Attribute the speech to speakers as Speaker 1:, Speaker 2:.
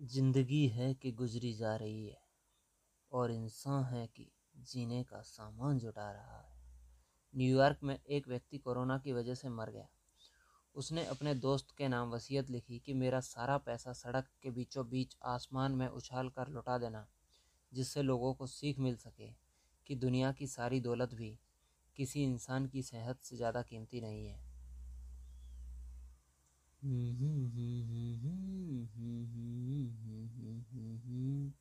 Speaker 1: ज़िंदगी है कि गुजरी जा रही है और इंसान है कि जीने का सामान जुटा रहा है। न्यूयॉर्क में एक व्यक्ति कोरोना की वजह से मर गया। उसने अपने दोस्त के नाम वसीयत लिखी कि मेरा सारा पैसा सड़क के बीचों बीच आसमान में उछाल कर लौटा देना, जिससे लोगों को सीख मिल सके कि दुनिया की सारी दौलत भी किसी इंसान की सेहत से ज़्यादा कीमती नहीं है। हम्म, हम्म, हम्म,